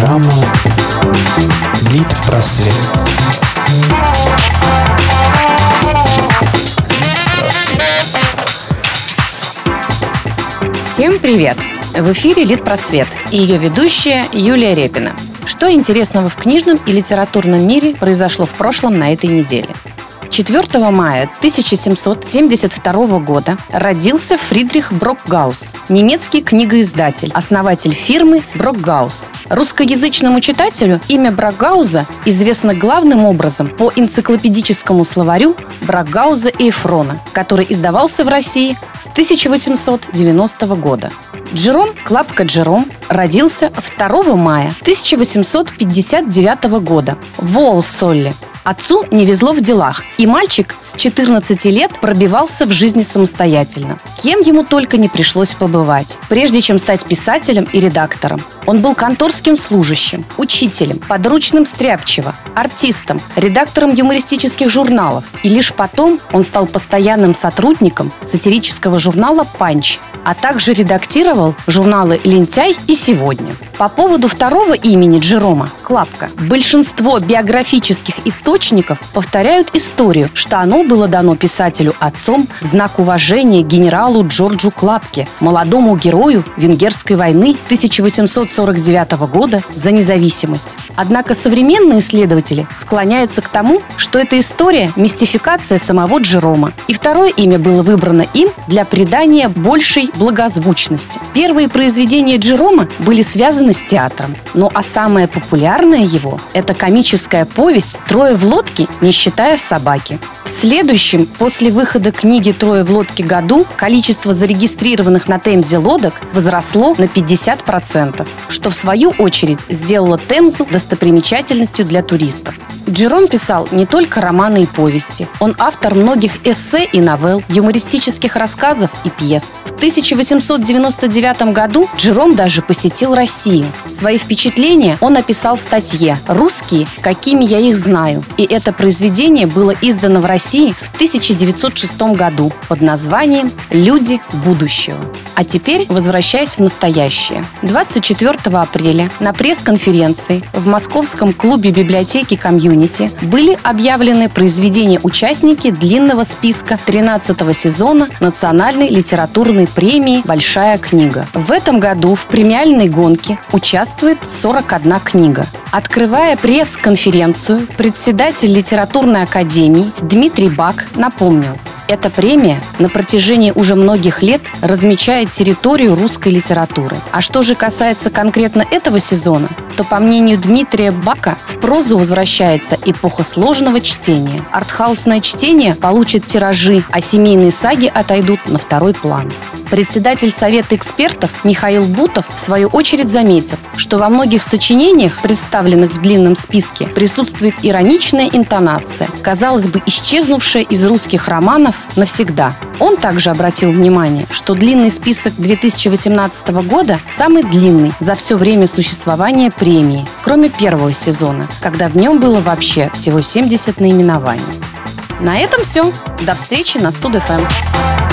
Программа «Лид-просвет». Всем привет! В эфире «Лид-просвет» и ее ведущая Юлия Репина. Что интересного в книжном и литературном мире произошло в прошлом на этой неделе? 4 мая 1772 года родился Фридрих Брокгаус, немецкий книгоиздатель, основатель фирмы Брокгаус. Русскоязычному читателю имя Брокгауза известно главным образом по энциклопедическому словарю Брокгауза и Эфрона, который издавался в России с 1890 года. Джером Клапка Джером родился 2 мая 1859 года в Уолсолле, Отцу не везло в делах, и мальчик с 14 лет пробивался в жизни самостоятельно. Кем ему только не пришлось побывать, прежде чем стать писателем и редактором. Он был конторским служащим, учителем, подручным стряпчего, артистом, редактором юмористических журналов. И лишь потом он стал постоянным сотрудником сатирического журнала «Панч», а также редактировал журналы «Лентяй» и «Сегодня». По поводу второго имени Джерома, Клапка, большинство биографических источников повторяют историю, что оно было дано писателю отцом в знак уважения генералу Джорджу Клапке, молодому герою Венгерской войны 1849 года за независимость. Однако современные исследователи склоняются к тому, что эта история – мистификация самого Джерома. И второе имя было выбрано им для придания большей благозвучности. Первые произведения Джерома были связаны с театром. Ну а самое популярное его – это комическая повесть «Трое в лодке, не считая собаки». В следующем, после выхода книги «Трое в лодке» году, количество зарегистрированных на Темзе лодок возросло на 50%, что в свою очередь сделало Темзу достопримечательностью для туристов. Джером писал не только романы и повести. Он автор многих эссе и новелл, юмористических рассказов и пьес. В 1899 году Джером даже посетил Россию. Свои впечатления он описал в статье «Русские, какими я их знаю». И это произведение было издано в России в 1906 году под названием «Люди будущего». А теперь возвращаясь в настоящее. 24 апреля на пресс-конференции в Московском клубе библиотеки «Комьюнити» были объявлены произведения участники длинного списка 13 сезона Национальной литературной премии «Большая книга». В этом году в премиальной гонке участвует 41 книга. Открывая пресс-конференцию, председатель литературной академии Дмитрий Бак напомнил, эта премия на протяжении уже многих лет размечает территорию русской литературы. А что же касается конкретно этого сезона, то, по мнению Дмитрия Бака, в прозу возвращается эпоха сложного чтения. Артхаусное чтение получит тиражи, а семейные саги отойдут на второй план. Председатель Совета экспертов Михаил Бутов в свою очередь заметил, что во многих сочинениях, представленных в длинном списке, присутствует ироничная интонация, казалось бы, исчезнувшая из русских романов навсегда. Он также обратил внимание, что длинный список 2018 года самый длинный за все время существования премии, кроме первого сезона, когда в нем было вообще всего 70 наименований. На этом все. До встречи на Студ.ФМ.